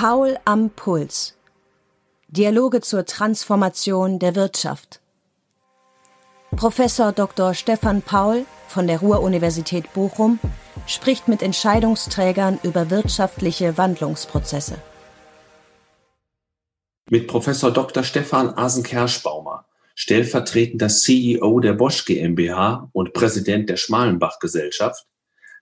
Paul am Puls. Dialoge zur Transformation der Wirtschaft. Professor Dr. Stefan Paul von der Ruhr-Universität Bochum spricht mit Entscheidungsträgern über wirtschaftliche Wandlungsprozesse. Mit Professor Dr. Stefan Asen-Kerschbaumer, stellvertretender CEO der Bosch GmbH und Präsident der Schmalenbach Gesellschaft,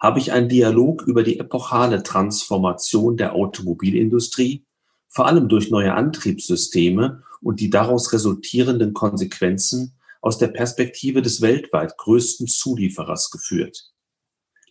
habe ich einen Dialog über die epochale Transformation der Automobilindustrie, vor allem durch neue Antriebssysteme und die daraus resultierenden Konsequenzen aus der Perspektive des weltweit größten Zulieferers geführt.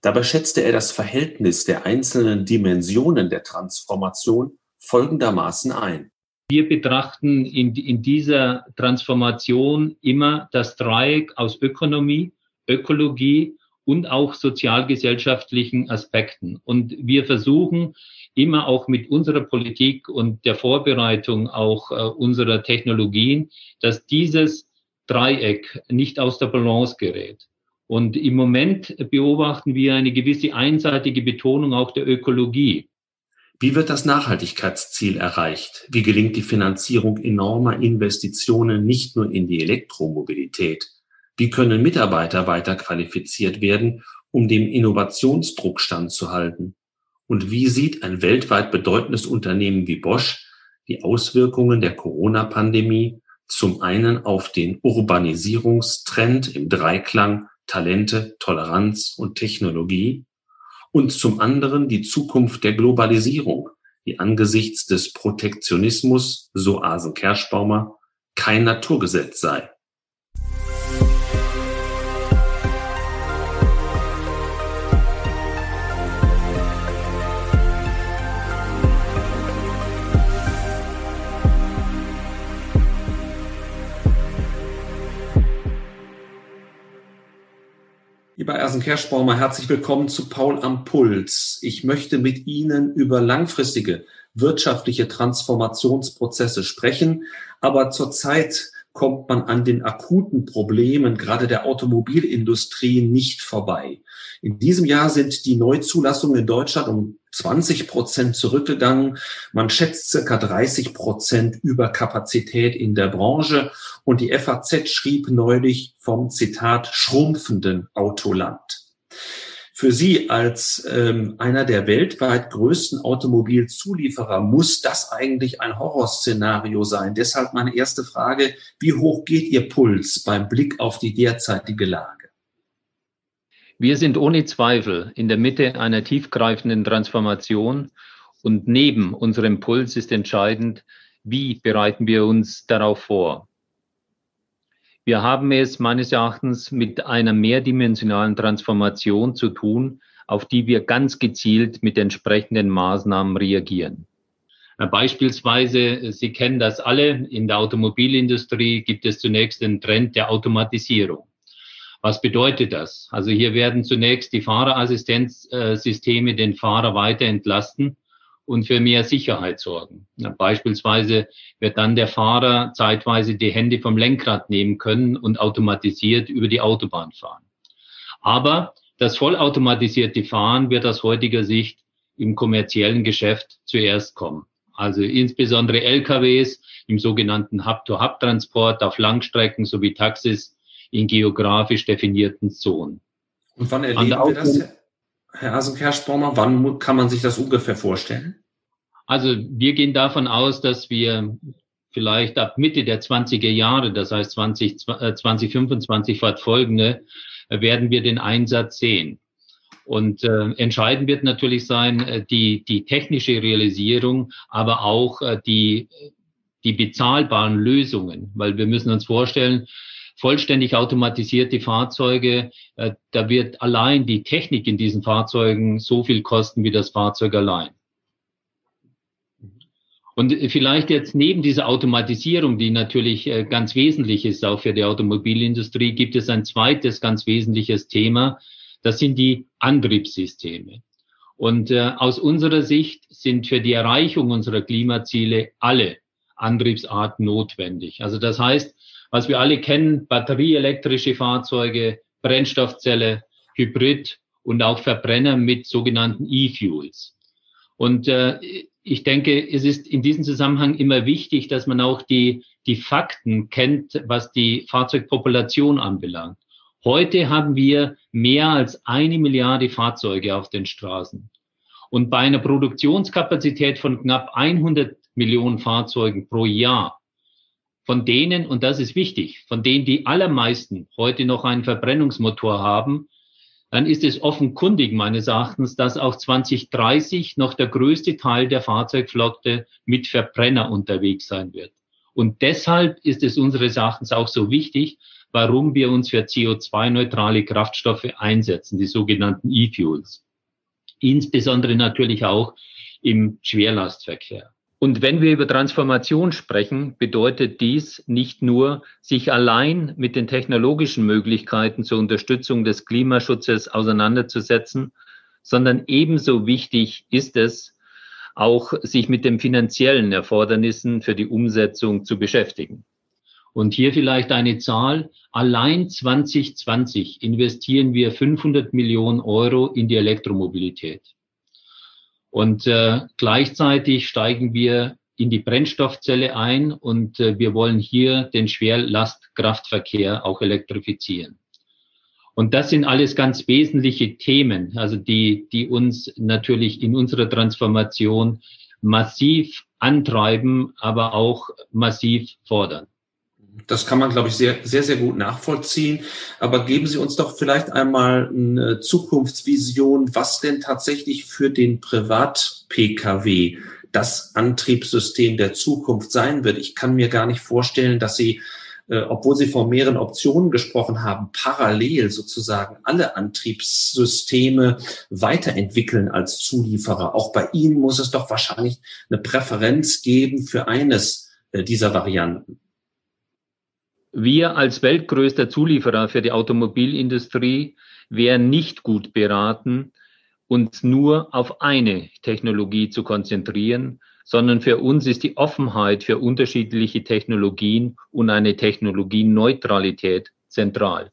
Dabei schätzte er das Verhältnis der einzelnen Dimensionen der Transformation folgendermaßen ein. Wir betrachten in, in dieser Transformation immer das Dreieck aus Ökonomie, Ökologie und auch sozialgesellschaftlichen Aspekten. Und wir versuchen immer auch mit unserer Politik und der Vorbereitung auch äh, unserer Technologien, dass dieses Dreieck nicht aus der Balance gerät. Und im Moment beobachten wir eine gewisse einseitige Betonung auch der Ökologie. Wie wird das Nachhaltigkeitsziel erreicht? Wie gelingt die Finanzierung enormer Investitionen nicht nur in die Elektromobilität, wie können Mitarbeiter weiter qualifiziert werden, um dem Innovationsdruck standzuhalten? Und wie sieht ein weltweit bedeutendes Unternehmen wie Bosch die Auswirkungen der Corona-Pandemie zum einen auf den Urbanisierungstrend im Dreiklang Talente, Toleranz und Technologie und zum anderen die Zukunft der Globalisierung, die angesichts des Protektionismus, so Asen Kerschbaumer, kein Naturgesetz sei. Lieber Ersen Kerschbaumer, herzlich willkommen zu Paul am Puls. Ich möchte mit Ihnen über langfristige wirtschaftliche Transformationsprozesse sprechen, aber zurzeit kommt man an den akuten Problemen gerade der Automobilindustrie nicht vorbei. In diesem Jahr sind die Neuzulassungen in Deutschland um 20 Prozent zurückgegangen. Man schätzt circa 30 Prozent Überkapazität in der Branche. Und die FAZ schrieb neulich vom Zitat schrumpfenden Autoland. Für Sie als ähm, einer der weltweit größten Automobilzulieferer muss das eigentlich ein Horrorszenario sein. Deshalb meine erste Frage, wie hoch geht Ihr Puls beim Blick auf die derzeitige Lage? Wir sind ohne Zweifel in der Mitte einer tiefgreifenden Transformation und neben unserem Puls ist entscheidend, wie bereiten wir uns darauf vor. Wir haben es meines Erachtens mit einer mehrdimensionalen Transformation zu tun, auf die wir ganz gezielt mit entsprechenden Maßnahmen reagieren. Äh, beispielsweise, Sie kennen das alle, in der Automobilindustrie gibt es zunächst den Trend der Automatisierung. Was bedeutet das? Also hier werden zunächst die Fahrerassistenzsysteme den Fahrer weiter entlasten und für mehr Sicherheit sorgen. Ja, beispielsweise wird dann der Fahrer zeitweise die Hände vom Lenkrad nehmen können und automatisiert über die Autobahn fahren. Aber das vollautomatisierte Fahren wird aus heutiger Sicht im kommerziellen Geschäft zuerst kommen. Also insbesondere LKWs im sogenannten Hub-to-Hub-Transport auf Langstrecken sowie Taxis in geografisch definierten Zonen. Und wann erleben wir das, Herr Asenkerschbaumer, wann kann man sich das ungefähr vorstellen? Also wir gehen davon aus, dass wir vielleicht ab Mitte der 20er Jahre, das heißt 20, 2025 fortfolgende, werden wir den Einsatz sehen. Und äh, entscheidend wird natürlich sein, äh, die, die technische Realisierung, aber auch äh, die, die bezahlbaren Lösungen, weil wir müssen uns vorstellen, vollständig automatisierte Fahrzeuge, äh, da wird allein die Technik in diesen Fahrzeugen so viel kosten wie das Fahrzeug allein. Und vielleicht jetzt neben dieser Automatisierung, die natürlich äh, ganz wesentlich ist, auch für die Automobilindustrie, gibt es ein zweites ganz wesentliches Thema. Das sind die Antriebssysteme. Und äh, aus unserer Sicht sind für die Erreichung unserer Klimaziele alle Antriebsarten notwendig. Also das heißt, was wir alle kennen, batterieelektrische Fahrzeuge, Brennstoffzelle, Hybrid und auch Verbrenner mit sogenannten E-Fuels. Und äh, ich denke, es ist in diesem Zusammenhang immer wichtig, dass man auch die, die Fakten kennt, was die Fahrzeugpopulation anbelangt. Heute haben wir mehr als eine Milliarde Fahrzeuge auf den Straßen. Und bei einer Produktionskapazität von knapp 100 Millionen Fahrzeugen pro Jahr, von denen, und das ist wichtig, von denen die allermeisten heute noch einen Verbrennungsmotor haben, dann ist es offenkundig meines Erachtens, dass auch 2030 noch der größte Teil der Fahrzeugflotte mit Verbrenner unterwegs sein wird. Und deshalb ist es unseres Erachtens auch so wichtig, warum wir uns für CO2-neutrale Kraftstoffe einsetzen, die sogenannten E-Fuels. Insbesondere natürlich auch im Schwerlastverkehr. Und wenn wir über Transformation sprechen, bedeutet dies nicht nur, sich allein mit den technologischen Möglichkeiten zur Unterstützung des Klimaschutzes auseinanderzusetzen, sondern ebenso wichtig ist es, auch sich mit den finanziellen Erfordernissen für die Umsetzung zu beschäftigen. Und hier vielleicht eine Zahl. Allein 2020 investieren wir 500 Millionen Euro in die Elektromobilität. Und äh, gleichzeitig steigen wir in die Brennstoffzelle ein und äh, wir wollen hier den Schwerlastkraftverkehr auch elektrifizieren. Und das sind alles ganz wesentliche Themen, also die, die uns natürlich in unserer Transformation massiv antreiben, aber auch massiv fordern. Das kann man, glaube ich, sehr, sehr, sehr gut nachvollziehen. Aber geben Sie uns doch vielleicht einmal eine Zukunftsvision, was denn tatsächlich für den Privat-Pkw das Antriebssystem der Zukunft sein wird. Ich kann mir gar nicht vorstellen, dass Sie, äh, obwohl Sie von mehreren Optionen gesprochen haben, parallel sozusagen alle Antriebssysteme weiterentwickeln als Zulieferer. Auch bei Ihnen muss es doch wahrscheinlich eine Präferenz geben für eines äh, dieser Varianten. Wir als weltgrößter Zulieferer für die Automobilindustrie wären nicht gut beraten, uns nur auf eine Technologie zu konzentrieren, sondern für uns ist die Offenheit für unterschiedliche Technologien und eine Technologieneutralität zentral.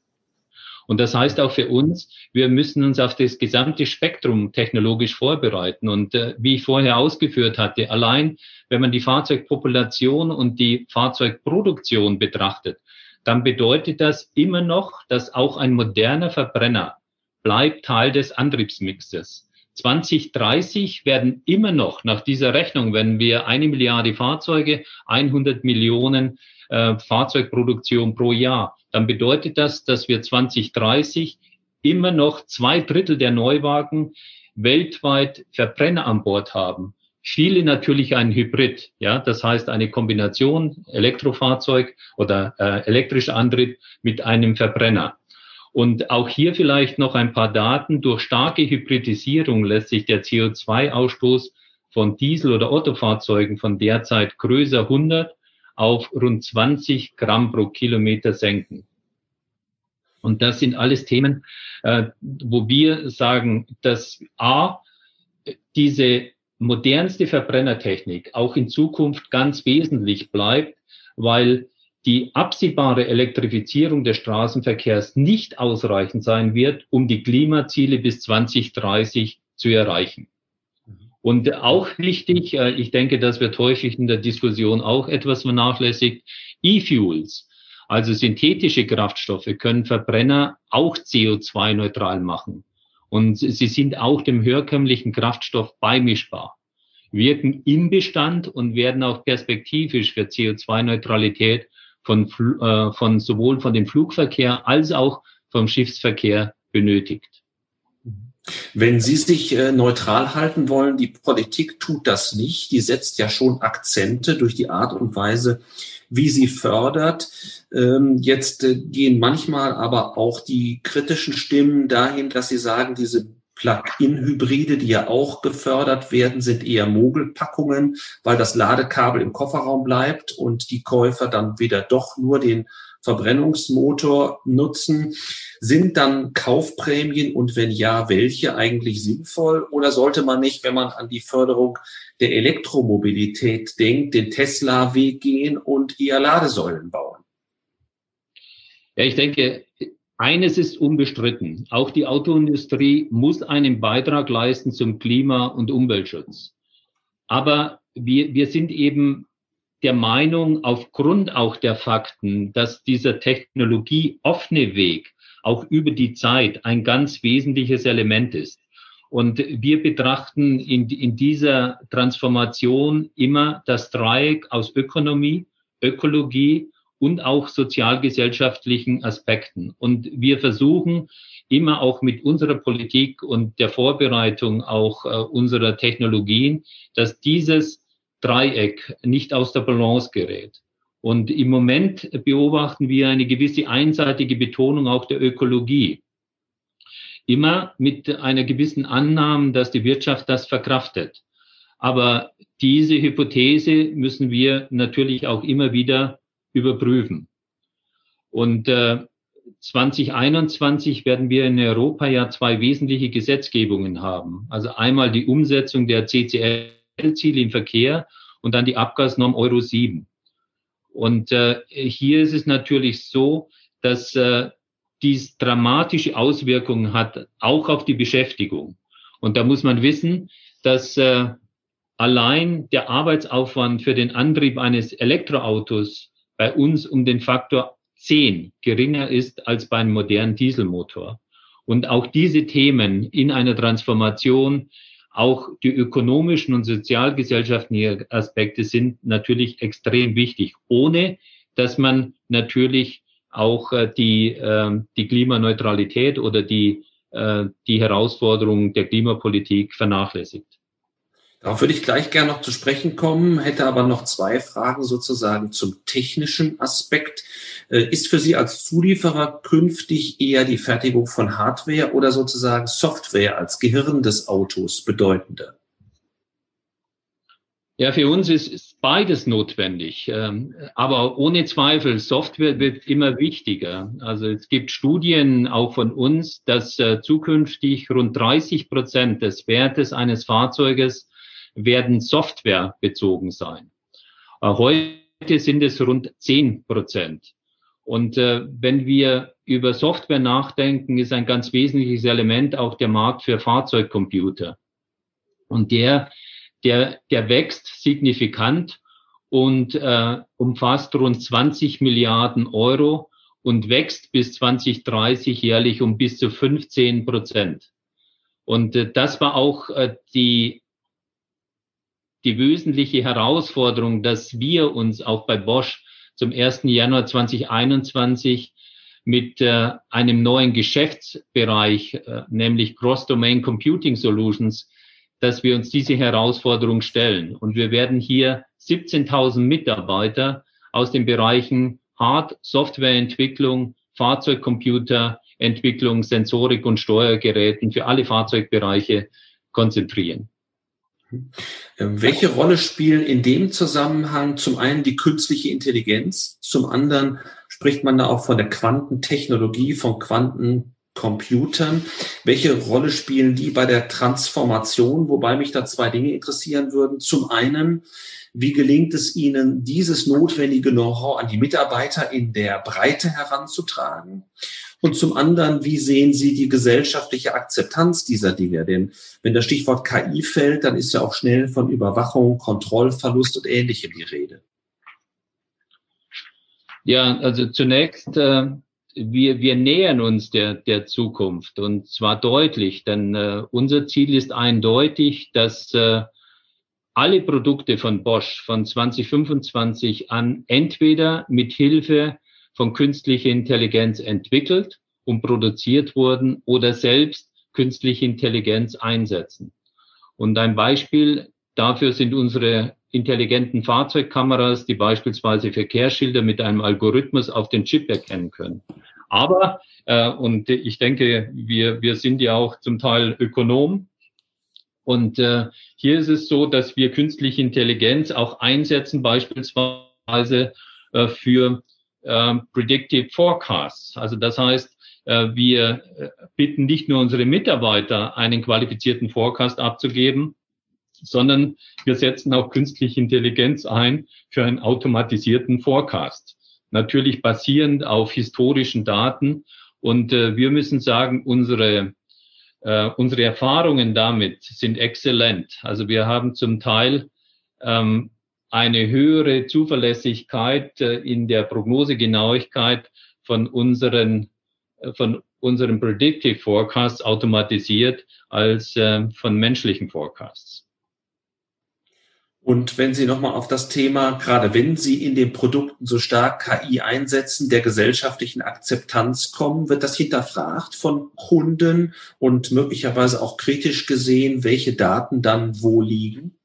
Und das heißt auch für uns, wir müssen uns auf das gesamte Spektrum technologisch vorbereiten. Und äh, wie ich vorher ausgeführt hatte, allein wenn man die Fahrzeugpopulation und die Fahrzeugproduktion betrachtet, dann bedeutet das immer noch, dass auch ein moderner Verbrenner bleibt Teil des Antriebsmixes. 2030 werden immer noch nach dieser Rechnung, wenn wir eine Milliarde Fahrzeuge, 100 Millionen äh, Fahrzeugproduktion pro Jahr, dann bedeutet das, dass wir 2030 immer noch zwei Drittel der Neuwagen weltweit Verbrenner an Bord haben. Viele natürlich ein Hybrid, ja, das heißt eine Kombination Elektrofahrzeug oder äh, elektrischer Antrieb mit einem Verbrenner. Und auch hier vielleicht noch ein paar Daten. Durch starke Hybridisierung lässt sich der CO2-Ausstoß von Diesel- oder Autofahrzeugen von derzeit größer 100 auf rund 20 Gramm pro Kilometer senken. Und das sind alles Themen, äh, wo wir sagen, dass A, diese modernste Verbrennertechnik auch in Zukunft ganz wesentlich bleibt, weil die absehbare Elektrifizierung des Straßenverkehrs nicht ausreichend sein wird, um die Klimaziele bis 2030 zu erreichen. Und auch wichtig, äh, ich denke, das wird häufig in der Diskussion auch etwas vernachlässigt, E-Fuels, also synthetische Kraftstoffe, können Verbrenner auch CO2-neutral machen. Und sie sind auch dem herkömmlichen Kraftstoff beimischbar, wirken im Bestand und werden auch perspektivisch für CO2-Neutralität von, äh, von sowohl von dem Flugverkehr als auch vom Schiffsverkehr benötigt. Wenn Sie sich äh, neutral halten wollen, die Politik tut das nicht. Die setzt ja schon Akzente durch die Art und Weise, wie sie fördert. Ähm, jetzt äh, gehen manchmal aber auch die kritischen Stimmen dahin, dass sie sagen, diese Plug-in-Hybride, die ja auch gefördert werden, sind eher Mogelpackungen, weil das Ladekabel im Kofferraum bleibt und die Käufer dann wieder doch nur den Verbrennungsmotor nutzen. Sind dann Kaufprämien und wenn ja, welche eigentlich sinnvoll? Oder sollte man nicht, wenn man an die Förderung der Elektromobilität denkt, den Tesla-Weg gehen und eher Ladesäulen bauen? Ja, ich denke, eines ist unbestritten. Auch die Autoindustrie muss einen Beitrag leisten zum Klima- und Umweltschutz. Aber wir, wir sind eben der Meinung, aufgrund auch der Fakten, dass dieser Technologie offene Weg auch über die Zeit ein ganz wesentliches Element ist. Und wir betrachten in, in dieser Transformation immer das Dreieck aus Ökonomie, Ökologie und auch sozialgesellschaftlichen Aspekten. Und wir versuchen immer auch mit unserer Politik und der Vorbereitung auch äh, unserer Technologien, dass dieses Dreieck nicht aus der Balance gerät. Und im Moment beobachten wir eine gewisse einseitige Betonung auch der Ökologie. Immer mit einer gewissen Annahme, dass die Wirtschaft das verkraftet. Aber diese Hypothese müssen wir natürlich auch immer wieder überprüfen. Und äh, 2021 werden wir in Europa ja zwei wesentliche Gesetzgebungen haben. Also einmal die Umsetzung der CCL-Ziele im Verkehr und dann die Abgasnorm Euro 7. Und äh, hier ist es natürlich so, dass äh, dies dramatische Auswirkungen hat, auch auf die Beschäftigung. Und da muss man wissen, dass äh, allein der Arbeitsaufwand für den Antrieb eines Elektroautos bei uns um den Faktor 10 geringer ist als bei einem modernen Dieselmotor. Und auch diese Themen in einer Transformation, auch die ökonomischen und sozialgesellschaftlichen Aspekte sind natürlich extrem wichtig, ohne dass man natürlich auch äh, die, äh, die Klimaneutralität oder die, äh, die Herausforderungen der Klimapolitik vernachlässigt. Darauf würde ich gleich gerne noch zu sprechen kommen, hätte aber noch zwei Fragen sozusagen zum technischen Aspekt. Äh, ist für Sie als Zulieferer künftig eher die Fertigung von Hardware oder sozusagen Software als Gehirn des Autos bedeutender? Ja, für uns ist beides notwendig. Ähm, aber ohne Zweifel, Software wird immer wichtiger. Also es gibt Studien auch von uns, dass äh, zukünftig rund 30 Prozent des Wertes eines Fahrzeuges werden Software bezogen sein. Äh, heute sind es rund 10 Prozent. Und äh, wenn wir über Software nachdenken, ist ein ganz wesentliches Element auch der Markt für Fahrzeugcomputer. Und der, der, der wächst signifikant und äh, umfasst rund 20 Milliarden Euro und wächst bis 2030 jährlich um bis zu 15 Prozent. Und äh, das war auch äh, die die wesentliche Herausforderung, dass wir uns auch bei Bosch zum 1. Januar 2021 mit äh, einem neuen Geschäftsbereich, äh, nämlich Cross-Domain Computing Solutions, dass wir uns diese Herausforderung stellen. Und wir werden hier 17.000 Mitarbeiter aus den Bereichen Hard-, Softwareentwicklung, Fahrzeugcomputer, Entwicklung, Sensorik und Steuergeräten für alle Fahrzeugbereiche konzentrieren. Ähm, welche Rolle spielen in dem Zusammenhang zum einen die künstliche Intelligenz, zum anderen spricht man da auch von der Quantentechnologie, von Quantencomputern. Welche Rolle spielen die bei der Transformation? Wobei mich da zwei Dinge interessieren würden. Zum einen, wie gelingt es Ihnen, dieses notwendige Know-how an die Mitarbeiter in der Breite heranzutragen? Und zum anderen, wie sehen Sie die gesellschaftliche Akzeptanz dieser Dinge? Denn wenn das Stichwort KI fällt, dann ist ja auch schnell von Überwachung, Kontrollverlust und Ähnlichem die Rede. Ja, also zunächst, äh, wir, wir nähern uns der, der Zukunft und zwar deutlich, denn äh, unser Ziel ist eindeutig, dass äh, alle Produkte von Bosch von 2025 an entweder mit Hilfe von künstlicher Intelligenz entwickelt und produziert wurden oder selbst künstliche Intelligenz einsetzen. Und ein Beispiel dafür sind unsere intelligenten Fahrzeugkameras, die beispielsweise Verkehrsschilder mit einem Algorithmus auf den Chip erkennen können. Aber, äh, und ich denke, wir, wir sind ja auch zum Teil Ökonom. Und äh, hier ist es so, dass wir künstliche Intelligenz auch einsetzen, beispielsweise äh, für äh, Predictive Forecasts. Also das heißt, äh, wir äh, bitten nicht nur unsere Mitarbeiter, einen qualifizierten Forecast abzugeben, sondern wir setzen auch künstliche Intelligenz ein für einen automatisierten Forecast. Natürlich basierend auf historischen Daten. Und äh, wir müssen sagen, unsere, unsere Erfahrungen damit sind exzellent. Also wir haben zum Teil ähm, eine höhere Zuverlässigkeit äh, in der Prognosegenauigkeit von unseren, äh, von unseren Predictive Forecasts automatisiert als äh, von menschlichen Forecasts. Und wenn Sie nochmal auf das Thema, gerade wenn Sie in den Produkten so stark KI einsetzen, der gesellschaftlichen Akzeptanz kommen, wird das hinterfragt von Kunden und möglicherweise auch kritisch gesehen, welche Daten dann wo liegen?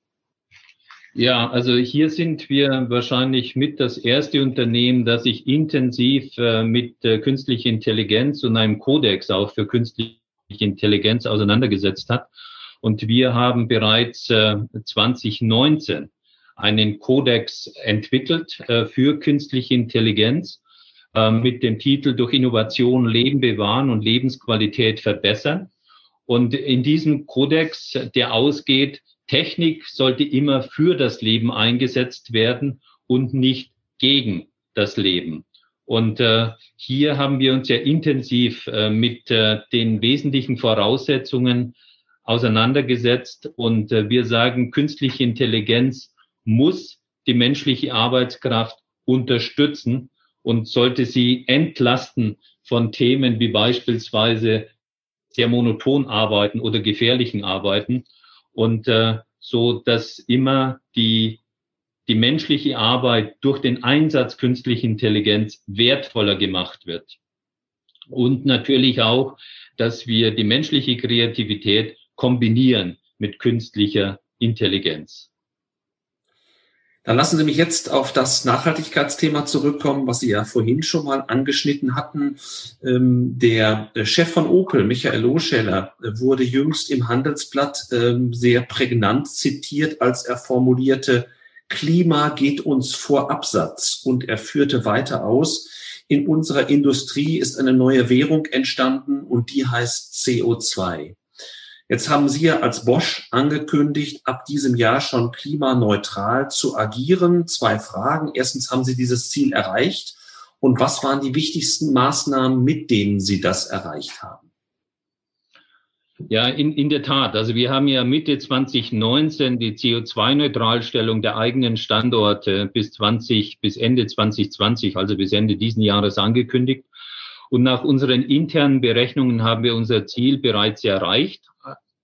Ja, also hier sind wir wahrscheinlich mit das erste Unternehmen, das sich intensiv äh, mit äh, künstlicher Intelligenz und einem Kodex auch für künstliche Intelligenz auseinandergesetzt hat. Und wir haben bereits äh, 2019 einen Kodex entwickelt äh, für künstliche Intelligenz äh, mit dem Titel Durch Innovation Leben bewahren und Lebensqualität verbessern. Und in diesem Kodex, der ausgeht Technik sollte immer für das Leben eingesetzt werden und nicht gegen das Leben. Und äh, hier haben wir uns ja intensiv äh, mit äh, den wesentlichen Voraussetzungen auseinandergesetzt und äh, wir sagen, künstliche Intelligenz muss die menschliche Arbeitskraft unterstützen und sollte sie entlasten von Themen wie beispielsweise sehr monoton arbeiten oder gefährlichen Arbeiten und äh, so, dass immer die die menschliche Arbeit durch den Einsatz künstlicher Intelligenz wertvoller gemacht wird. Und natürlich auch, dass wir die menschliche Kreativität kombinieren mit künstlicher Intelligenz. Dann lassen Sie mich jetzt auf das Nachhaltigkeitsthema zurückkommen, was Sie ja vorhin schon mal angeschnitten hatten. Ähm, der Chef von Opel, Michael Loscheller, wurde jüngst im Handelsblatt ähm, sehr prägnant zitiert, als er formulierte, Klima geht uns vor Absatz. Und er führte weiter aus, in unserer Industrie ist eine neue Währung entstanden und die heißt CO2. Jetzt haben Sie ja als Bosch angekündigt, ab diesem Jahr schon klimaneutral zu agieren. Zwei Fragen. Erstens, haben Sie dieses Ziel erreicht? Und was waren die wichtigsten Maßnahmen, mit denen Sie das erreicht haben? Ja, in, in der Tat. Also wir haben ja Mitte 2019 die CO2-Neutralstellung der eigenen Standorte bis 20, bis Ende 2020, also bis Ende diesen Jahres angekündigt. Und nach unseren internen Berechnungen haben wir unser Ziel bereits erreicht.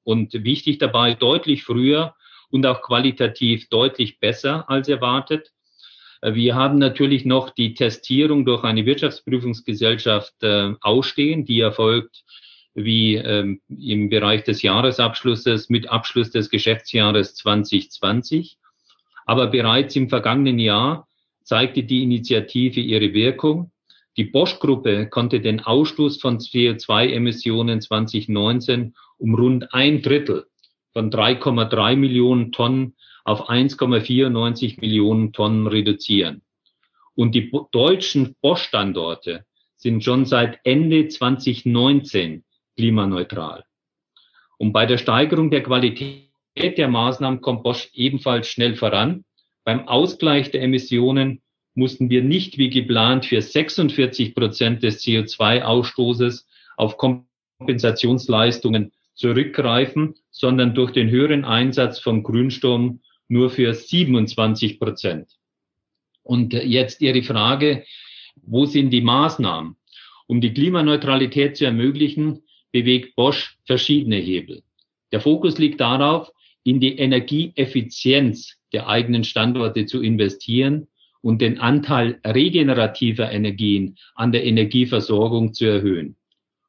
Und wichtig dabei, deutlich früher und auch qualitativ deutlich besser als erwartet. Wir haben natürlich noch die Testierung durch eine Wirtschaftsprüfungsgesellschaft äh, ausstehen, die erfolgt wie ähm, im Bereich des Jahresabschlusses mit Abschluss des Geschäftsjahres 2020. Aber bereits im vergangenen Jahr zeigte die Initiative ihre Wirkung. Die Bosch-Gruppe konnte den Ausstoß von CO2-Emissionen 2019 um rund ein Drittel von 3,3 Millionen Tonnen auf 1,94 Millionen Tonnen reduzieren. Und die deutschen Bosch-Standorte sind schon seit Ende 2019 klimaneutral. Und bei der Steigerung der Qualität der Maßnahmen kommt Bosch ebenfalls schnell voran. Beim Ausgleich der Emissionen mussten wir nicht wie geplant für 46 Prozent des CO2-Ausstoßes auf Kompensationsleistungen zurückgreifen, sondern durch den höheren Einsatz von Grünstrom nur für 27 Prozent. Und jetzt Ihre Frage, wo sind die Maßnahmen? Um die Klimaneutralität zu ermöglichen, bewegt Bosch verschiedene Hebel. Der Fokus liegt darauf, in die Energieeffizienz der eigenen Standorte zu investieren und den Anteil regenerativer Energien an der Energieversorgung zu erhöhen.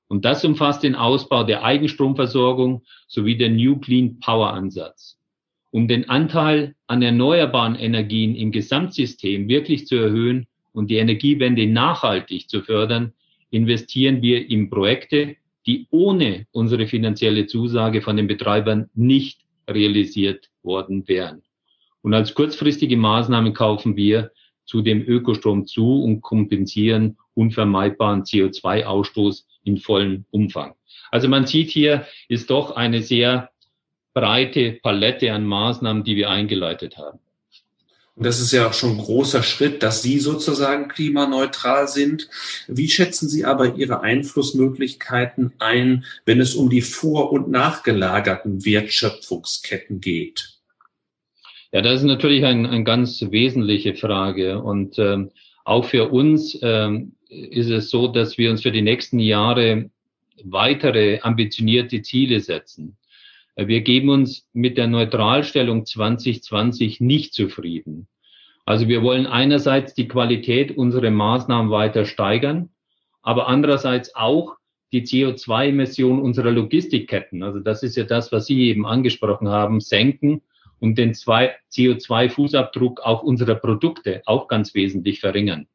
Und das umfasst den Ausbau der Eigenstromversorgung sowie den New Clean Power Ansatz. Um den Anteil an erneuerbaren Energien im Gesamtsystem wirklich zu erhöhen und die Energiewende nachhaltig zu fördern, investieren wir in Projekte, die ohne unsere finanzielle Zusage von den Betreibern nicht realisiert worden wären. Und als kurzfristige Maßnahme kaufen wir zu dem Ökostrom zu und kompensieren unvermeidbaren CO2-Ausstoß in vollem Umfang. Also man sieht hier ist doch eine sehr breite Palette an Maßnahmen, die wir eingeleitet haben. Und das ist ja auch schon ein großer Schritt, dass Sie sozusagen klimaneutral sind. Wie schätzen Sie aber Ihre Einflussmöglichkeiten ein, wenn es um die vor- und nachgelagerten Wertschöpfungsketten geht? Ja, das ist natürlich eine ein ganz wesentliche Frage. Und ähm, auch für uns ähm, ist es so, dass wir uns für die nächsten Jahre weitere ambitionierte Ziele setzen. Wir geben uns mit der Neutralstellung 2020 nicht zufrieden. Also wir wollen einerseits die Qualität unserer Maßnahmen weiter steigern, aber andererseits auch die CO2-Emissionen unserer Logistikketten, also das ist ja das, was Sie eben angesprochen haben, senken und den CO2-Fußabdruck auch unserer Produkte auch ganz wesentlich verringern.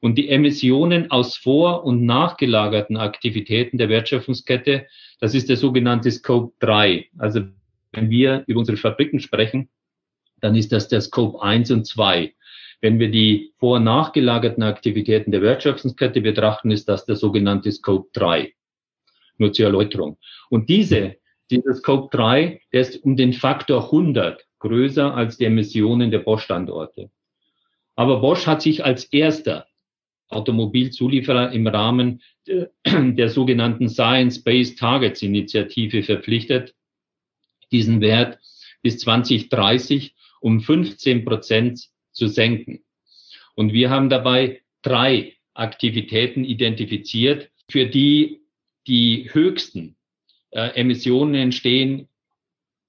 Und die Emissionen aus vor- und nachgelagerten Aktivitäten der Wertschöpfungskette, das ist der sogenannte Scope 3. Also wenn wir über unsere Fabriken sprechen, dann ist das der Scope 1 und 2. Wenn wir die vor- und nachgelagerten Aktivitäten der Wertschöpfungskette betrachten, ist das der sogenannte Scope 3. Nur zur Erläuterung. Und diese dieser Scope 3, der ist um den Faktor 100 größer als die Emissionen der Bosch-Standorte. Aber Bosch hat sich als erster Automobilzulieferer im Rahmen der, der sogenannten Science-Based Targets Initiative verpflichtet, diesen Wert bis 2030 um 15 Prozent zu senken. Und wir haben dabei drei Aktivitäten identifiziert, für die die höchsten äh, Emissionen entstehen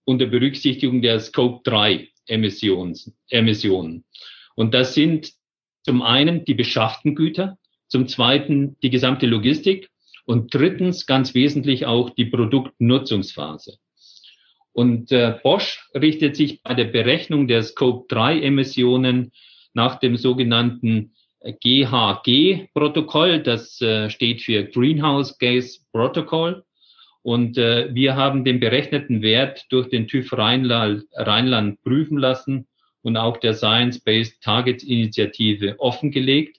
unter Berücksichtigung der Scope 3 Emissions, Emissionen. Und das sind zum einen die beschafften Güter, zum zweiten die gesamte Logistik und drittens ganz wesentlich auch die Produktnutzungsphase. Und äh, Bosch richtet sich bei der Berechnung der Scope 3 Emissionen nach dem sogenannten GHG-Protokoll. Das äh, steht für Greenhouse Gas Protocol. Und äh, wir haben den berechneten Wert durch den TÜV Rheinland, Rheinland prüfen lassen und auch der Science-Based Targets Initiative offengelegt.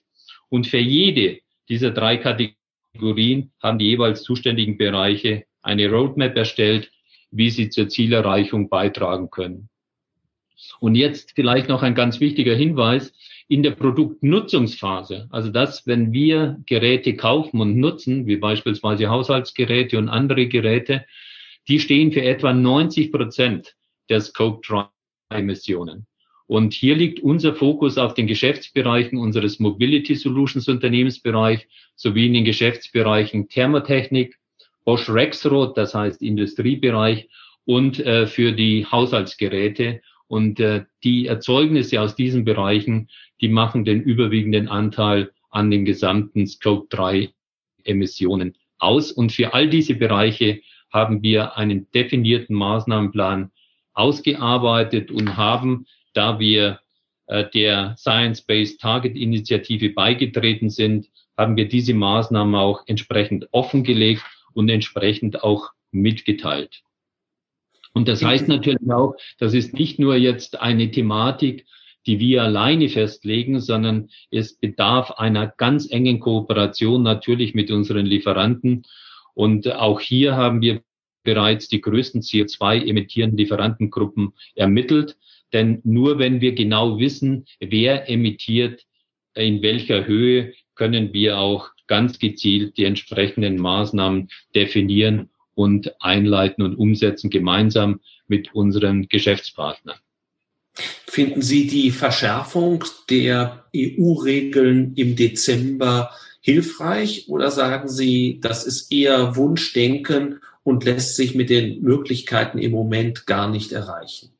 Und für jede dieser drei Kategorien haben die jeweils zuständigen Bereiche eine Roadmap erstellt, wie sie zur Zielerreichung beitragen können. Und jetzt vielleicht noch ein ganz wichtiger Hinweis in der Produktnutzungsphase, also das, wenn wir Geräte kaufen und nutzen, wie beispielsweise Haushaltsgeräte und andere Geräte, die stehen für etwa 90 Prozent der Scope 3 Emissionen. Und hier liegt unser Fokus auf den Geschäftsbereichen unseres Mobility Solutions Unternehmensbereich sowie in den Geschäftsbereichen Thermotechnik, Bosch Rexroth, das heißt Industriebereich und äh, für die Haushaltsgeräte. Und äh, die Erzeugnisse aus diesen Bereichen, die machen den überwiegenden Anteil an den gesamten Scope 3 Emissionen aus. Und für all diese Bereiche haben wir einen definierten Maßnahmenplan ausgearbeitet und haben, da wir äh, der Science-Based Target Initiative beigetreten sind, haben wir diese Maßnahmen auch entsprechend offengelegt und entsprechend auch mitgeteilt. Und das heißt natürlich auch, das ist nicht nur jetzt eine Thematik, die wir alleine festlegen, sondern es bedarf einer ganz engen Kooperation natürlich mit unseren Lieferanten. Und auch hier haben wir bereits die größten CO2-emittierenden Lieferantengruppen ermittelt. Denn nur wenn wir genau wissen, wer emittiert, in welcher Höhe, können wir auch ganz gezielt die entsprechenden Maßnahmen definieren und einleiten und umsetzen, gemeinsam mit unseren Geschäftspartnern. Finden Sie die Verschärfung der EU-Regeln im Dezember hilfreich oder sagen Sie, das ist eher Wunschdenken und lässt sich mit den Möglichkeiten im Moment gar nicht erreichen?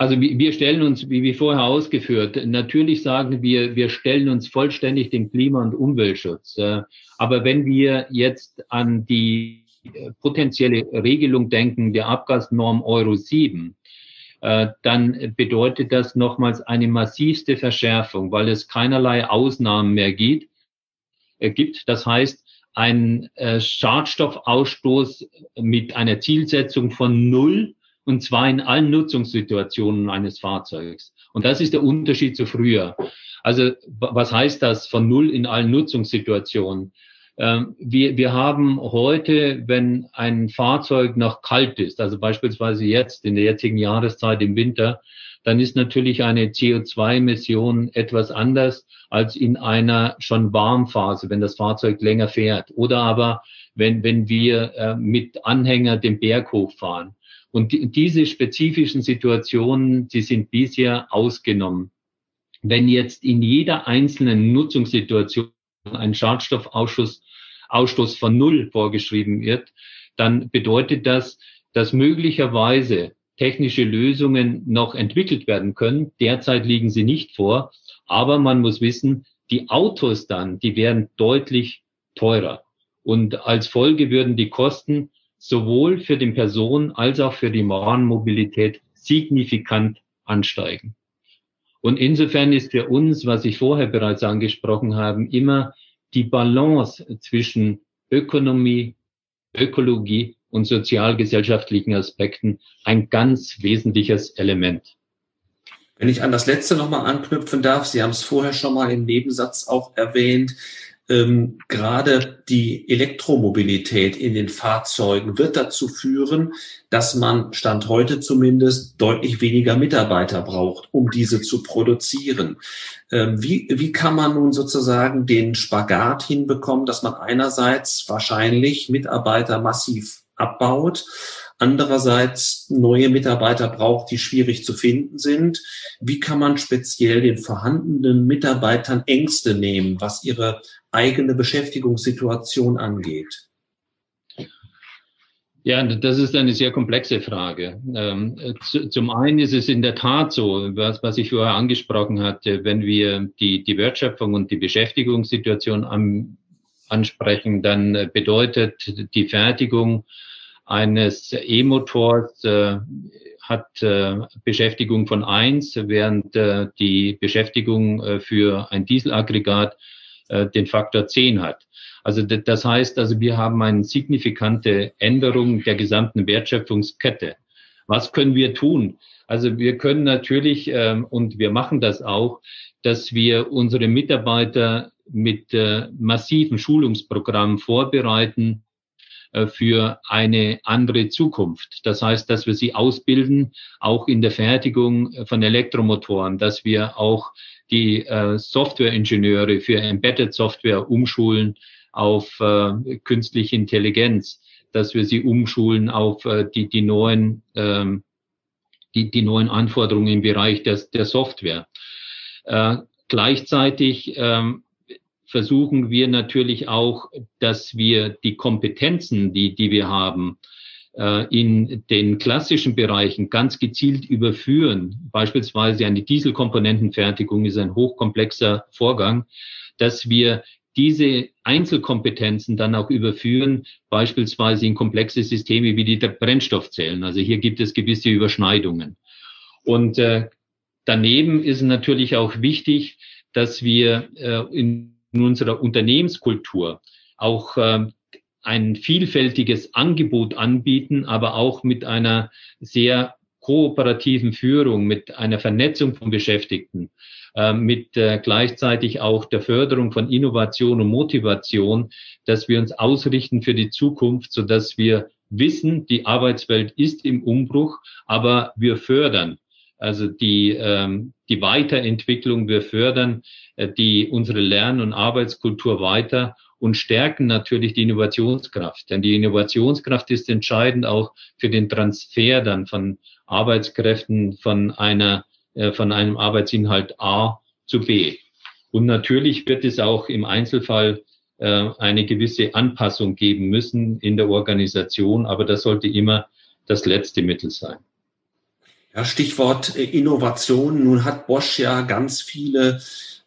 Also wir stellen uns, wie vorher ausgeführt, natürlich sagen wir, wir stellen uns vollständig dem Klima- und Umweltschutz. Äh, aber wenn wir jetzt an die äh, potenzielle Regelung denken der Abgasnorm Euro 7, äh, dann bedeutet das nochmals eine massivste Verschärfung, weil es keinerlei Ausnahmen mehr gibt. gibt. Das heißt, ein Schadstoffausstoß mit einer Zielsetzung von null und zwar in allen Nutzungssituationen eines Fahrzeugs. Und das ist der Unterschied zu früher. Also was heißt das von null in allen Nutzungssituationen? Ähm, wir, wir haben heute, wenn ein Fahrzeug noch kalt ist, also beispielsweise jetzt in der jetzigen Jahreszeit im Winter, dann ist natürlich eine CO2-Emission etwas anders als in einer schon Warmphase, wenn das Fahrzeug länger fährt. Oder aber wenn, wenn wir äh, mit Anhänger den Berg hochfahren. Und die, diese spezifischen Situationen, die sind bisher ausgenommen. Wenn jetzt in jeder einzelnen Nutzungssituation ein Schadstoffausstoß Ausstoß von Null vorgeschrieben wird, dann bedeutet das, dass möglicherweise technische Lösungen noch entwickelt werden können. Derzeit liegen sie nicht vor, aber man muss wissen, die Autos dann, die werden deutlich teurer. Und als Folge würden die Kosten sowohl für den Personen- als auch für die Warenmobilität signifikant ansteigen. Und insofern ist für uns, was ich vorher bereits angesprochen habe, immer die Balance zwischen Ökonomie, Ökologie und sozialgesellschaftlichen Aspekten ein ganz wesentliches Element. Wenn ich an das letzte nochmal anknüpfen darf, Sie haben es vorher schon mal im Nebensatz auch erwähnt, ähm, gerade die Elektromobilität in den Fahrzeugen wird dazu führen, dass man, Stand heute zumindest, deutlich weniger Mitarbeiter braucht, um diese zu produzieren. Ähm, wie, wie kann man nun sozusagen den Spagat hinbekommen, dass man einerseits wahrscheinlich Mitarbeiter massiv abbaut, andererseits neue Mitarbeiter braucht, die schwierig zu finden sind. Wie kann man speziell den vorhandenen Mitarbeitern Ängste nehmen, was ihre eigene Beschäftigungssituation angeht? Ja, das ist eine sehr komplexe Frage. Ähm, zum einen ist es in der Tat so, was, was ich vorher angesprochen hatte, wenn wir die, die Wertschöpfung und die Beschäftigungssituation ansprechen, dann bedeutet die Fertigung eines E-Motors äh, hat äh, Beschäftigung von eins, während äh, die Beschäftigung äh, für ein Dieselaggregat äh, den Faktor 10 hat. Also das heißt, also wir haben eine signifikante Änderung der gesamten Wertschöpfungskette. Was können wir tun? Also wir können natürlich, ähm, und wir machen das auch, dass wir unsere Mitarbeiter mit äh, massiven Schulungsprogrammen vorbereiten für eine andere Zukunft. Das heißt, dass wir sie ausbilden, auch in der Fertigung von Elektromotoren, dass wir auch die äh, Softwareingenieure für Embedded Software umschulen auf äh, künstliche Intelligenz, dass wir sie umschulen auf äh, die, die neuen ähm, die, die neuen Anforderungen im Bereich des, der Software. Äh, gleichzeitig ähm, versuchen wir natürlich auch, dass wir die Kompetenzen, die, die wir haben, äh, in den klassischen Bereichen ganz gezielt überführen. Beispielsweise eine Dieselkomponentenfertigung ist ein hochkomplexer Vorgang, dass wir diese Einzelkompetenzen dann auch überführen, beispielsweise in komplexe Systeme wie die Brennstoffzellen. Also hier gibt es gewisse Überschneidungen. Und äh, daneben ist natürlich auch wichtig, dass wir äh, in in unserer Unternehmenskultur auch äh, ein vielfältiges Angebot anbieten, aber auch mit einer sehr kooperativen Führung, mit einer Vernetzung von Beschäftigten, äh, mit äh, gleichzeitig auch der Förderung von Innovation und Motivation, dass wir uns ausrichten für die Zukunft, so dass wir wissen, die Arbeitswelt ist im Umbruch, aber wir fördern also die, ähm, die Weiterentwicklung, wir fördern äh, die, unsere Lern- und Arbeitskultur weiter und stärken natürlich die Innovationskraft. Denn die Innovationskraft ist entscheidend auch für den Transfer dann von Arbeitskräften von einer, äh, von einem Arbeitsinhalt A zu B. Und natürlich wird es auch im Einzelfall äh, eine gewisse Anpassung geben müssen in der Organisation, aber das sollte immer das letzte Mittel sein. Ja, Stichwort äh, Innovation. Nun hat Bosch ja ganz viele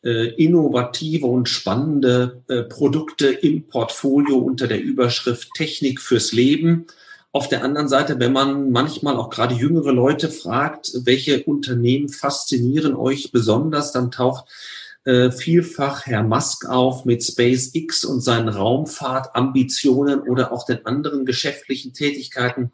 äh, innovative und spannende äh, Produkte im Portfolio unter der Überschrift Technik fürs Leben. Auf der anderen Seite, wenn man manchmal auch gerade jüngere Leute fragt, welche Unternehmen faszinieren euch besonders, dann taucht äh, vielfach Herr Musk auf mit SpaceX und seinen Raumfahrtambitionen oder auch den anderen geschäftlichen Tätigkeiten.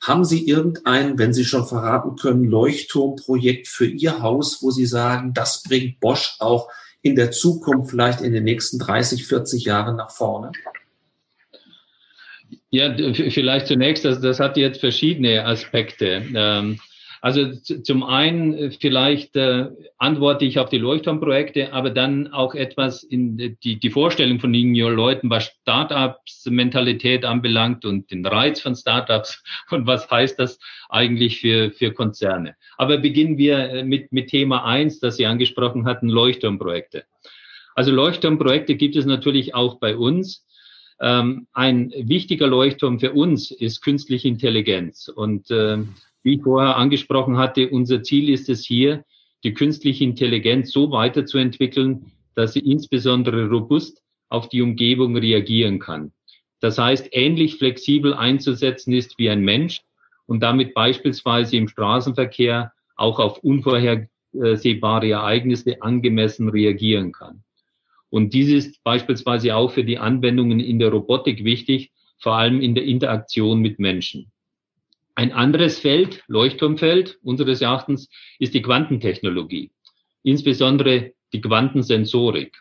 Haben Sie irgendein, wenn Sie schon verraten können, Leuchtturmprojekt für Ihr Haus, wo Sie sagen, das bringt Bosch auch in der Zukunft vielleicht in den nächsten 30, 40 Jahren nach vorne? Ja, vielleicht zunächst, das, das hat jetzt verschiedene Aspekte. Ähm, Also zum einen äh, vielleicht äh, antworte ich auf die Leuchtturmprojekte, aber dann auch etwas in die, die Vorstellung von jungen Leuten, was Startups Mentalität anbelangt und den Reiz von Startups und was heißt das eigentlich für, für Konzerne. Aber beginnen wir äh, mit, mit Thema eins, das Sie angesprochen hatten, Leuchtturmprojekte. Also Leuchtturmprojekte gibt es natürlich auch bei uns. Ähm, ein wichtiger Leuchtturm für uns ist künstliche Intelligenz. Und äh, wie ich vorher angesprochen hatte, unser Ziel ist es hier, die künstliche Intelligenz so weiterzuentwickeln, dass sie insbesondere robust auf die Umgebung reagieren kann. Das heißt, ähnlich flexibel einzusetzen ist wie ein Mensch und damit beispielsweise im Straßenverkehr auch auf unvorhersehbare Ereignisse angemessen reagieren kann. Und dies ist beispielsweise auch für die Anwendungen in der Robotik wichtig, vor allem in der Interaktion mit Menschen. Ein anderes Feld, Leuchtturmfeld unseres Erachtens, ist die Quantentechnologie, insbesondere die Quantensensorik.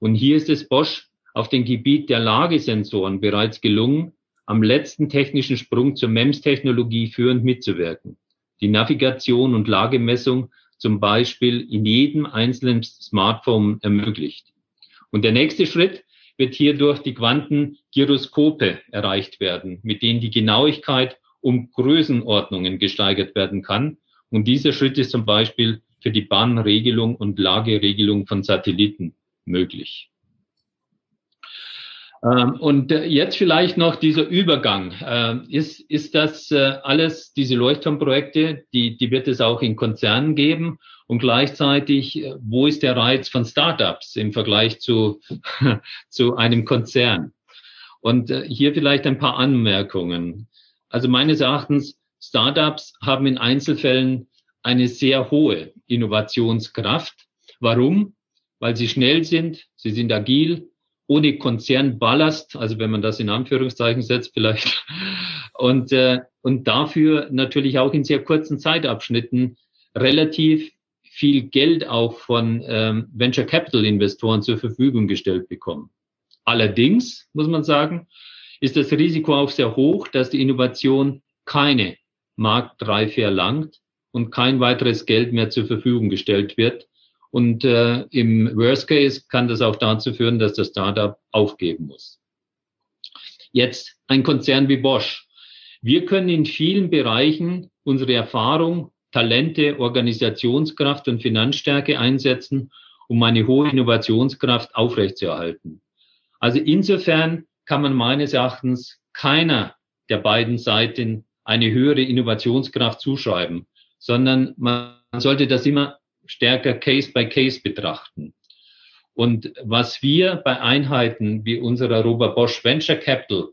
Und hier ist es Bosch auf dem Gebiet der Lagesensoren bereits gelungen, am letzten technischen Sprung zur MEMS-Technologie führend mitzuwirken. Die Navigation und Lagemessung zum Beispiel in jedem einzelnen Smartphone ermöglicht. Und der nächste Schritt wird hier durch die Quantengyroskope erreicht werden, mit denen die Genauigkeit um Größenordnungen gesteigert werden kann. Und dieser Schritt ist zum Beispiel für die Bahnregelung und Lageregelung von Satelliten möglich. Ähm, und äh, jetzt vielleicht noch dieser Übergang. Ähm, ist, ist das äh, alles, diese Leuchtturmprojekte, die, die wird es auch in Konzernen geben? Und gleichzeitig, äh, wo ist der Reiz von Startups im Vergleich zu, zu einem Konzern? Und hier vielleicht ein paar Anmerkungen. Also meines Erachtens, Startups haben in Einzelfällen eine sehr hohe Innovationskraft. Warum? Weil sie schnell sind, sie sind agil, ohne Konzernballast, also wenn man das in Anführungszeichen setzt vielleicht, und, äh, und dafür natürlich auch in sehr kurzen Zeitabschnitten relativ viel Geld auch von ähm, Venture Capital Investoren zur Verfügung gestellt bekommen. Allerdings, muss man sagen, ist das Risiko auch sehr hoch, dass die Innovation keine Marktreife erlangt und kein weiteres Geld mehr zur Verfügung gestellt wird. Und äh, im Worst Case kann das auch dazu führen, dass das Startup aufgeben muss. Jetzt ein Konzern wie Bosch. Wir können in vielen Bereichen unsere Erfahrung, Talente, Organisationskraft und Finanzstärke einsetzen, um eine hohe Innovationskraft aufrechtzuerhalten. Also insofern kann man meines Erachtens keiner der beiden Seiten eine höhere Innovationskraft zuschreiben, sondern man sollte das immer stärker Case by Case betrachten. Und was wir bei Einheiten wie unserer Robert Bosch Venture Capital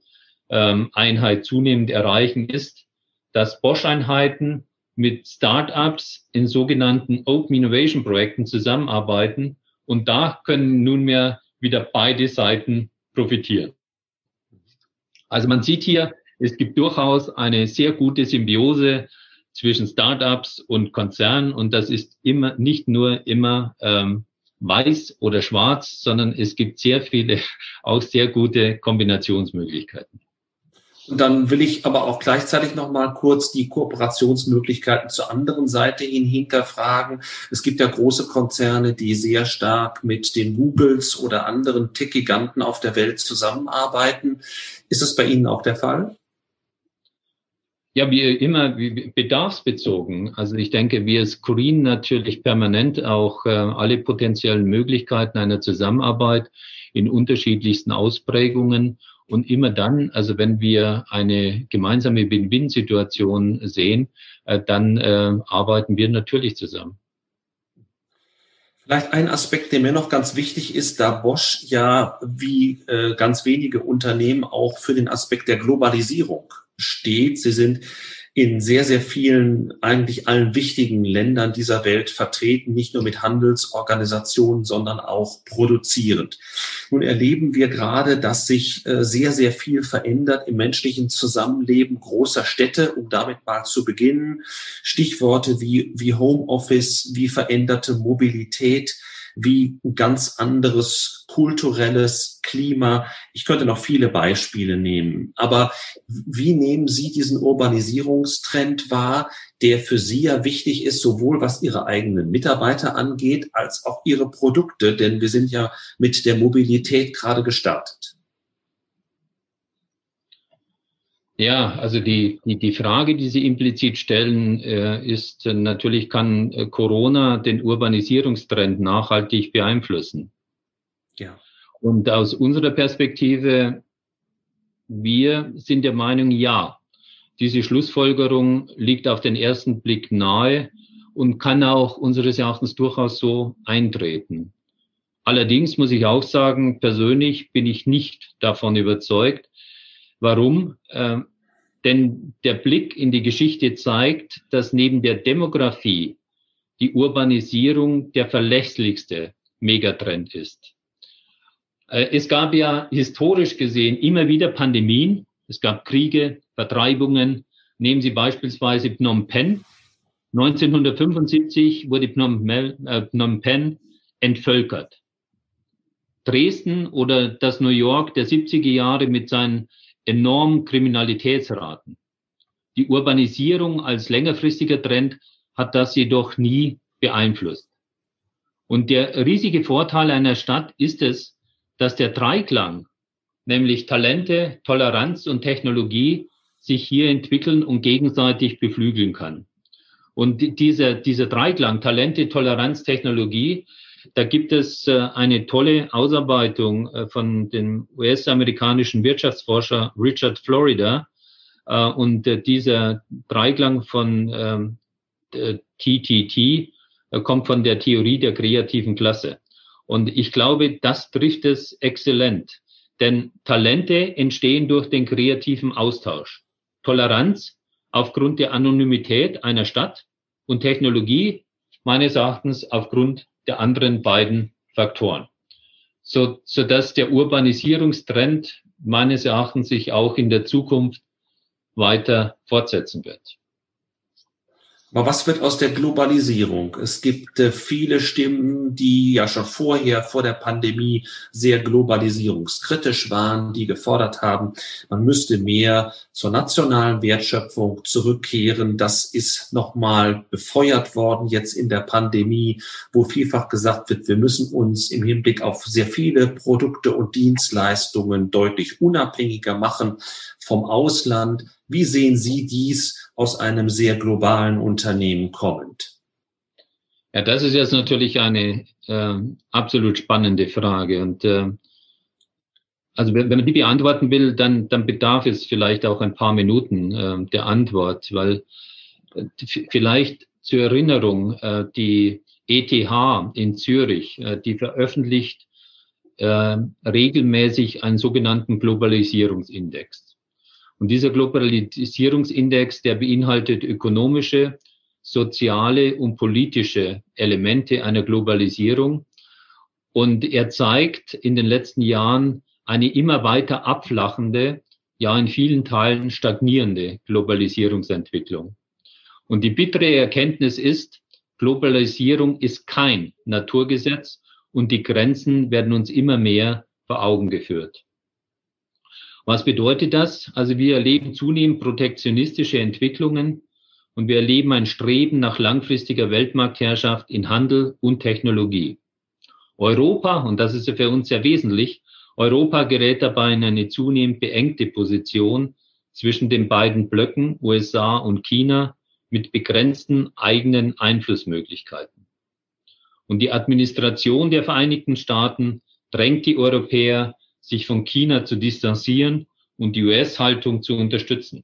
ähm, Einheit zunehmend erreichen, ist, dass Bosch-Einheiten mit Startups in sogenannten Open Innovation Projekten zusammenarbeiten und da können nunmehr wieder beide Seiten profitieren. Also man sieht hier, es gibt durchaus eine sehr gute Symbiose zwischen Startups und Konzernen und das ist immer nicht nur immer ähm, weiß oder schwarz, sondern es gibt sehr viele auch sehr gute Kombinationsmöglichkeiten. Und dann will ich aber auch gleichzeitig noch mal kurz die Kooperationsmöglichkeiten zur anderen Seite hin hinterfragen. Es gibt ja große Konzerne, die sehr stark mit den Googles oder anderen Tech-Giganten auf der Welt zusammenarbeiten. Ist es bei Ihnen auch der Fall? Ja, wie immer bedarfsbezogen. Also ich denke, wir screenen natürlich permanent auch äh, alle potenziellen Möglichkeiten einer Zusammenarbeit in unterschiedlichsten Ausprägungen. Und immer dann, also wenn wir eine gemeinsame Win-Win-Situation sehen, äh, dann äh, arbeiten wir natürlich zusammen. Vielleicht ein Aspekt, der mir noch ganz wichtig ist, da Bosch ja wie äh, ganz wenige Unternehmen auch für den Aspekt der Globalisierung steht. Sie sind in sehr, sehr vielen, eigentlich allen wichtigen Ländern dieser Welt vertreten, nicht nur mit Handelsorganisationen, sondern auch produzierend. Nun erleben wir gerade, dass sich äh, sehr, sehr viel verändert im menschlichen Zusammenleben großer Städte, um damit mal zu beginnen. Stichworte wie, wie Homeoffice, wie veränderte Mobilität, wie ein ganz anderes kulturelles Klima. Ich könnte noch viele Beispiele nehmen. Aber wie nehmen Sie diesen Urbanisierungstrend wahr, der für Sie ja wichtig ist, sowohl was Ihre eigenen Mitarbeiter angeht, als auch Ihre Produkte? Denn wir sind ja mit der Mobilität gerade gestartet. Ja, also die, die, die Frage, die Sie implizit stellen, äh, ist äh, natürlich, kann äh, Corona den Urbanisierungstrend nachhaltig beeinflussen? Ja. Und aus unserer Perspektive, wir sind der Meinung, ja. Diese Schlussfolgerung liegt auf den ersten Blick nahe und kann auch unseres Erachtens durchaus so eintreten. Allerdings muss ich auch sagen, persönlich bin ich nicht davon überzeugt, Warum? Ähm, denn der Blick in die Geschichte zeigt, dass neben der Demografie die Urbanisierung der verlässlichste Megatrend ist. Äh, es gab ja historisch gesehen immer wieder Pandemien, es gab Kriege, Vertreibungen. Nehmen Sie beispielsweise Phnom Penh. 1975 wurde Phnom, äh, Phnom Penh entvölkert. Dresden oder das New York der 70er Jahre mit seinen enormen Kriminalitätsraten. Die Urbanisierung als längerfristiger Trend hat das jedoch nie beeinflusst. Und der riesige Vorteil einer Stadt ist es, dass der Dreiklang, nämlich Talente, Toleranz und Technologie, sich hier entwickeln und gegenseitig beflügeln kann. Und dieser, dieser Dreiklang, Talente, Toleranz, Technologie, da gibt es äh, eine tolle Ausarbeitung äh, von dem US-amerikanischen Wirtschaftsforscher Richard Florida. Äh, und dieser Dreiklang von TTT ähm, kommt von der Theorie der kreativen Klasse. Und ich glaube, das trifft es exzellent. Denn Talente entstehen durch den kreativen Austausch. Toleranz aufgrund der Anonymität einer Stadt und Technologie meines Erachtens aufgrund der anderen beiden Faktoren. So, so dass der Urbanisierungstrend meines Erachtens sich auch in der Zukunft weiter fortsetzen wird. Aber was wird aus der Globalisierung? Es gibt äh, viele Stimmen, die ja schon vorher, vor der Pandemie, sehr globalisierungskritisch waren, die gefordert haben, man müsste mehr zur nationalen Wertschöpfung zurückkehren. Das ist nochmal befeuert worden jetzt in der Pandemie, wo vielfach gesagt wird, wir müssen uns im Hinblick auf sehr viele Produkte und Dienstleistungen deutlich unabhängiger machen vom Ausland. Wie sehen Sie dies aus einem sehr globalen Unternehmen kommend? Ja, das ist jetzt natürlich eine äh, absolut spannende Frage. Und äh, also wenn man die beantworten will, dann, dann bedarf es vielleicht auch ein paar Minuten äh, der Antwort, weil äh, vielleicht zur Erinnerung, äh, die ETH in Zürich, äh, die veröffentlicht äh, regelmäßig einen sogenannten Globalisierungsindex. Und dieser Globalisierungsindex, der beinhaltet ökonomische, soziale und politische Elemente einer Globalisierung. Und er zeigt in den letzten Jahren eine immer weiter abflachende, ja in vielen Teilen stagnierende Globalisierungsentwicklung. Und die bittere Erkenntnis ist, Globalisierung ist kein Naturgesetz und die Grenzen werden uns immer mehr vor Augen geführt. Was bedeutet das? Also wir erleben zunehmend protektionistische Entwicklungen und wir erleben ein Streben nach langfristiger Weltmarktherrschaft in Handel und Technologie. Europa, und das ist für uns sehr wesentlich, Europa gerät dabei in eine zunehmend beengte Position zwischen den beiden Blöcken USA und China mit begrenzten eigenen Einflussmöglichkeiten. Und die Administration der Vereinigten Staaten drängt die Europäer sich von China zu distanzieren und die US-Haltung zu unterstützen.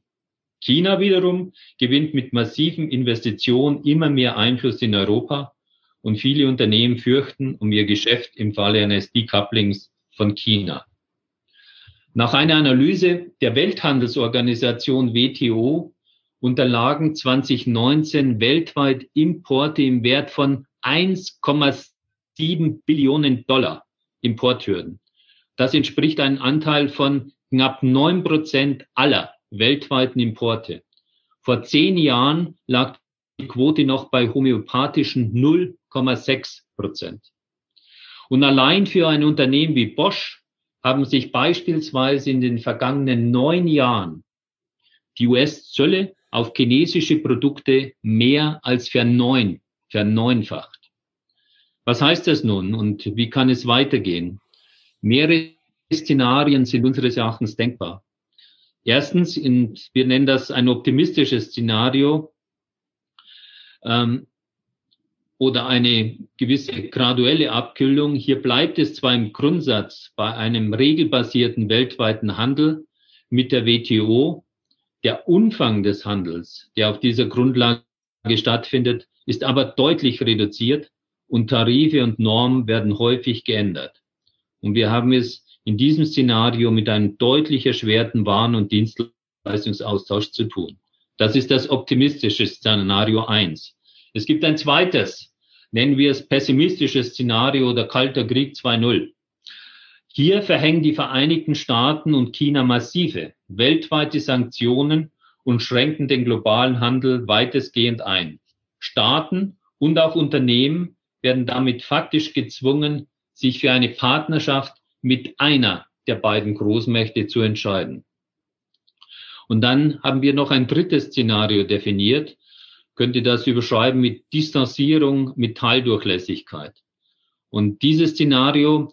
China wiederum gewinnt mit massiven Investitionen immer mehr Einfluss in Europa und viele Unternehmen fürchten um ihr Geschäft im Falle eines Decouplings von China. Nach einer Analyse der Welthandelsorganisation WTO unterlagen 2019 weltweit Importe im Wert von 1,7 Billionen Dollar Importhürden. Das entspricht einem Anteil von knapp neun Prozent aller weltweiten Importe. Vor zehn Jahren lag die Quote noch bei homöopathischen 0,6 Prozent. Und allein für ein Unternehmen wie Bosch haben sich beispielsweise in den vergangenen neun Jahren die US-Zölle auf chinesische Produkte mehr als verneun, verneunfacht. Was heißt das nun und wie kann es weitergehen? Mehrere Szenarien sind unseres Erachtens denkbar. Erstens, in, wir nennen das ein optimistisches Szenario ähm, oder eine gewisse graduelle Abkühlung. Hier bleibt es zwar im Grundsatz bei einem regelbasierten weltweiten Handel mit der WTO. Der Umfang des Handels, der auf dieser Grundlage stattfindet, ist aber deutlich reduziert und Tarife und Normen werden häufig geändert. Und wir haben es in diesem Szenario mit einem deutlich erschwerten Waren- und Dienstleistungsaustausch zu tun. Das ist das optimistische Szenario eins. Es gibt ein zweites, nennen wir es pessimistisches Szenario oder Kalter Krieg 2.0. Hier verhängen die Vereinigten Staaten und China massive weltweite Sanktionen und schränken den globalen Handel weitestgehend ein. Staaten und auch Unternehmen werden damit faktisch gezwungen, sich für eine Partnerschaft mit einer der beiden Großmächte zu entscheiden. Und dann haben wir noch ein drittes Szenario definiert, könnte das überschreiben mit Distanzierung, mit Teildurchlässigkeit. Und dieses Szenario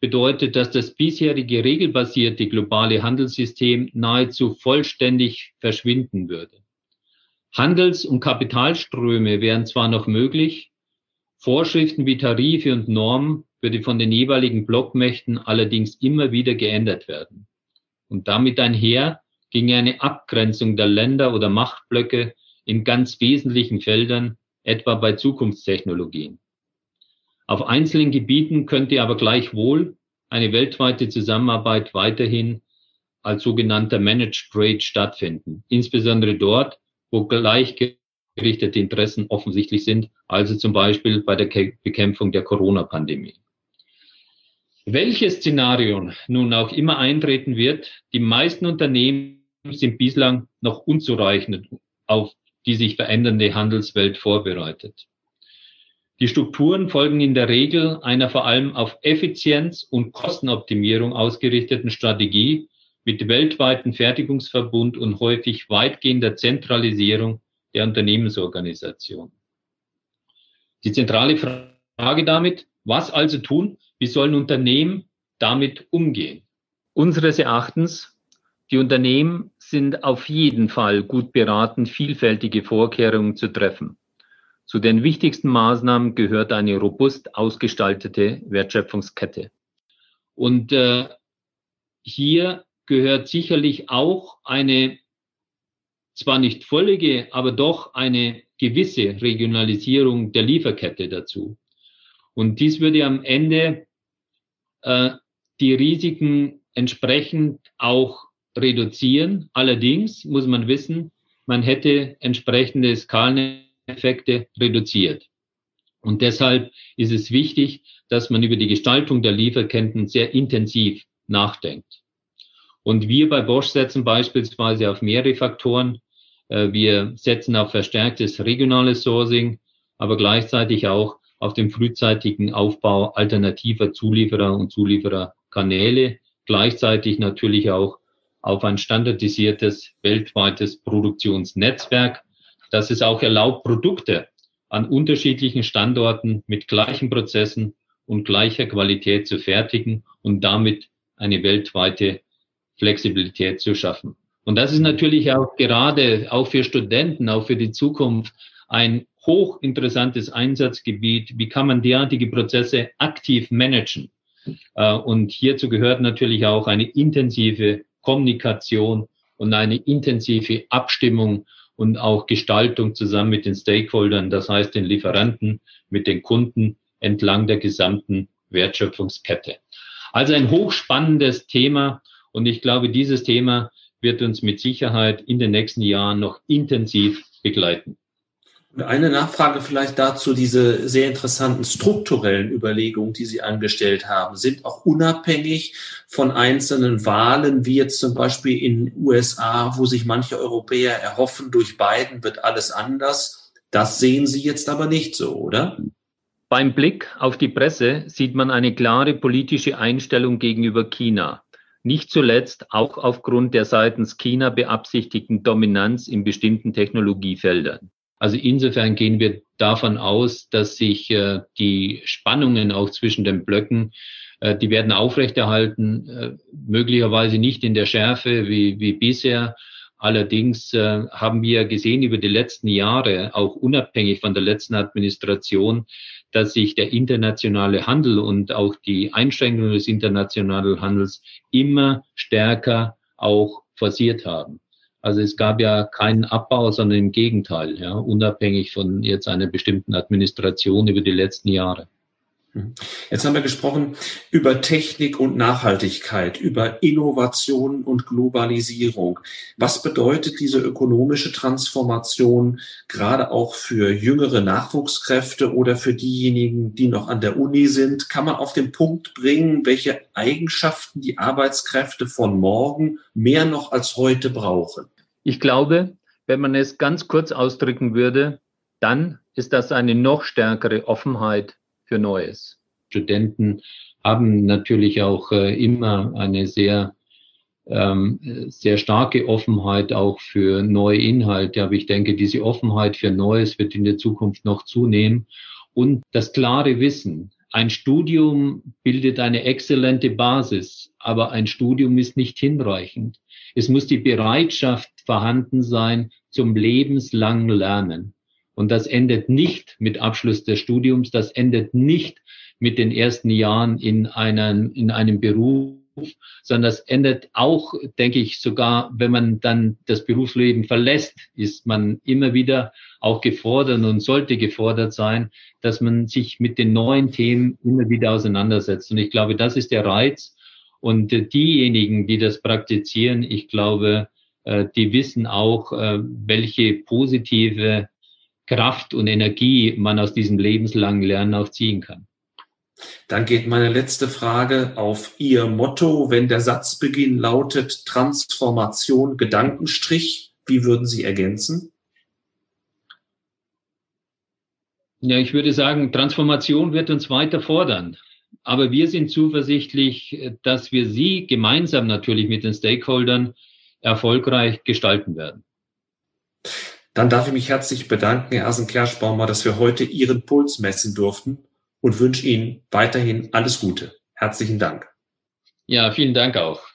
bedeutet, dass das bisherige regelbasierte globale Handelssystem nahezu vollständig verschwinden würde. Handels- und Kapitalströme wären zwar noch möglich, Vorschriften wie Tarife und Normen würde von den jeweiligen Blockmächten allerdings immer wieder geändert werden. Und damit einher ginge eine Abgrenzung der Länder oder Machtblöcke in ganz wesentlichen Feldern, etwa bei Zukunftstechnologien. Auf einzelnen Gebieten könnte aber gleichwohl eine weltweite Zusammenarbeit weiterhin als sogenannter Managed Trade stattfinden, insbesondere dort, wo gleich gerichtete Interessen offensichtlich sind, also zum Beispiel bei der Bekämpfung der Corona-Pandemie. Welches Szenario nun auch immer eintreten wird, die meisten Unternehmen sind bislang noch unzureichend auf die sich verändernde Handelswelt vorbereitet. Die Strukturen folgen in der Regel einer vor allem auf Effizienz und Kostenoptimierung ausgerichteten Strategie mit weltweiten Fertigungsverbund und häufig weitgehender Zentralisierung der Unternehmensorganisation. Die zentrale Frage damit, was also tun, wie sollen Unternehmen damit umgehen? Unseres Erachtens, die Unternehmen sind auf jeden Fall gut beraten, vielfältige Vorkehrungen zu treffen. Zu den wichtigsten Maßnahmen gehört eine robust ausgestaltete Wertschöpfungskette. Und äh, hier gehört sicherlich auch eine zwar nicht völlige, aber doch eine gewisse Regionalisierung der Lieferkette dazu. Und dies würde am Ende äh, die Risiken entsprechend auch reduzieren. Allerdings muss man wissen, man hätte entsprechende Skaleneffekte reduziert. Und deshalb ist es wichtig, dass man über die Gestaltung der Lieferketten sehr intensiv nachdenkt. Und wir bei Bosch setzen beispielsweise auf mehrere Faktoren. Äh, wir setzen auf verstärktes regionales Sourcing, aber gleichzeitig auch auf den frühzeitigen Aufbau alternativer Zulieferer und Zuliefererkanäle, gleichzeitig natürlich auch auf ein standardisiertes weltweites Produktionsnetzwerk, das es auch erlaubt, Produkte an unterschiedlichen Standorten mit gleichen Prozessen und gleicher Qualität zu fertigen und damit eine weltweite Flexibilität zu schaffen. Und das ist natürlich auch gerade auch für Studenten, auch für die Zukunft ein hochinteressantes Einsatzgebiet. Wie kann man derartige Prozesse aktiv managen? Äh, und hierzu gehört natürlich auch eine intensive Kommunikation und eine intensive Abstimmung und auch Gestaltung zusammen mit den Stakeholdern, das heißt den Lieferanten, mit den Kunden entlang der gesamten Wertschöpfungskette. Also ein hochspannendes Thema und ich glaube, dieses Thema wird uns mit Sicherheit in den nächsten Jahren noch intensiv begleiten. Eine Nachfrage vielleicht dazu, diese sehr interessanten strukturellen Überlegungen, die Sie angestellt haben, sind auch unabhängig von einzelnen Wahlen, wie jetzt zum Beispiel in USA, wo sich manche Europäer erhoffen, durch Biden wird alles anders. Das sehen Sie jetzt aber nicht so, oder? Beim Blick auf die Presse sieht man eine klare politische Einstellung gegenüber China. Nicht zuletzt auch aufgrund der seitens China beabsichtigten Dominanz in bestimmten Technologiefeldern. Also insofern gehen wir davon aus, dass sich äh, die Spannungen auch zwischen den Blöcken, äh, die werden aufrechterhalten, äh, möglicherweise nicht in der Schärfe wie, wie bisher, Allerdings äh, haben wir gesehen über die letzten Jahre, auch unabhängig von der letzten Administration, dass sich der internationale Handel und auch die Einschränkungen des internationalen Handels immer stärker auch forciert haben. Also es gab ja keinen Abbau, sondern im Gegenteil, ja, unabhängig von jetzt einer bestimmten Administration über die letzten Jahre. Mhm. Jetzt haben wir gesprochen über Technik und Nachhaltigkeit, über Innovation und Globalisierung. Was bedeutet diese ökonomische Transformation gerade auch für jüngere Nachwuchskräfte oder für diejenigen, die noch an der Uni sind? Kann man auf den Punkt bringen, welche Eigenschaften die Arbeitskräfte von morgen mehr noch als heute brauchen? Ich glaube, wenn man es ganz kurz ausdrücken würde, dann ist das eine noch stärkere Offenheit für Neues. Studenten haben natürlich auch äh, immer eine sehr ähm, sehr starke Offenheit auch für neue Inhalte. Aber ich denke, diese Offenheit für Neues wird in der Zukunft noch zunehmen. Und das klare Wissen. Ein Studium bildet eine exzellente Basis, aber ein Studium ist nicht hinreichend. Es muss die Bereitschaft vorhanden sein zum lebenslangen Lernen. Und das endet nicht mit Abschluss des Studiums, das endet nicht mit den ersten Jahren in, einem in einem Beruf, sondern das endet auch, denke ich, sogar, wenn man dann das Berufsleben verlässt, ist man immer wieder auch gefordert und sollte gefordert sein, dass man sich mit den neuen Themen immer wieder auseinandersetzt. Und ich glaube, das ist der Reiz. Und diejenigen, die das praktizieren, ich glaube, äh, die wissen auch, äh, welche positive Kraft und Energie man aus diesem lebenslangen Lernen auch ziehen kann. Dann geht meine letzte Frage auf Ihr Motto. Wenn der Satzbeginn lautet Transformation Gedankenstrich, wie würden Sie ergänzen? Ja, ich würde sagen, Transformation wird uns weiter fordern. Aber wir sind zuversichtlich, dass wir sie gemeinsam natürlich mit den Stakeholdern erfolgreich gestalten werden. Dann darf ich mich herzlich bedanken, Herr Asen-Kerschbaumer, dass wir heute Ihren Puls messen durften und wünsche Ihnen weiterhin alles Gute. Herzlichen Dank. Ja, vielen Dank auch.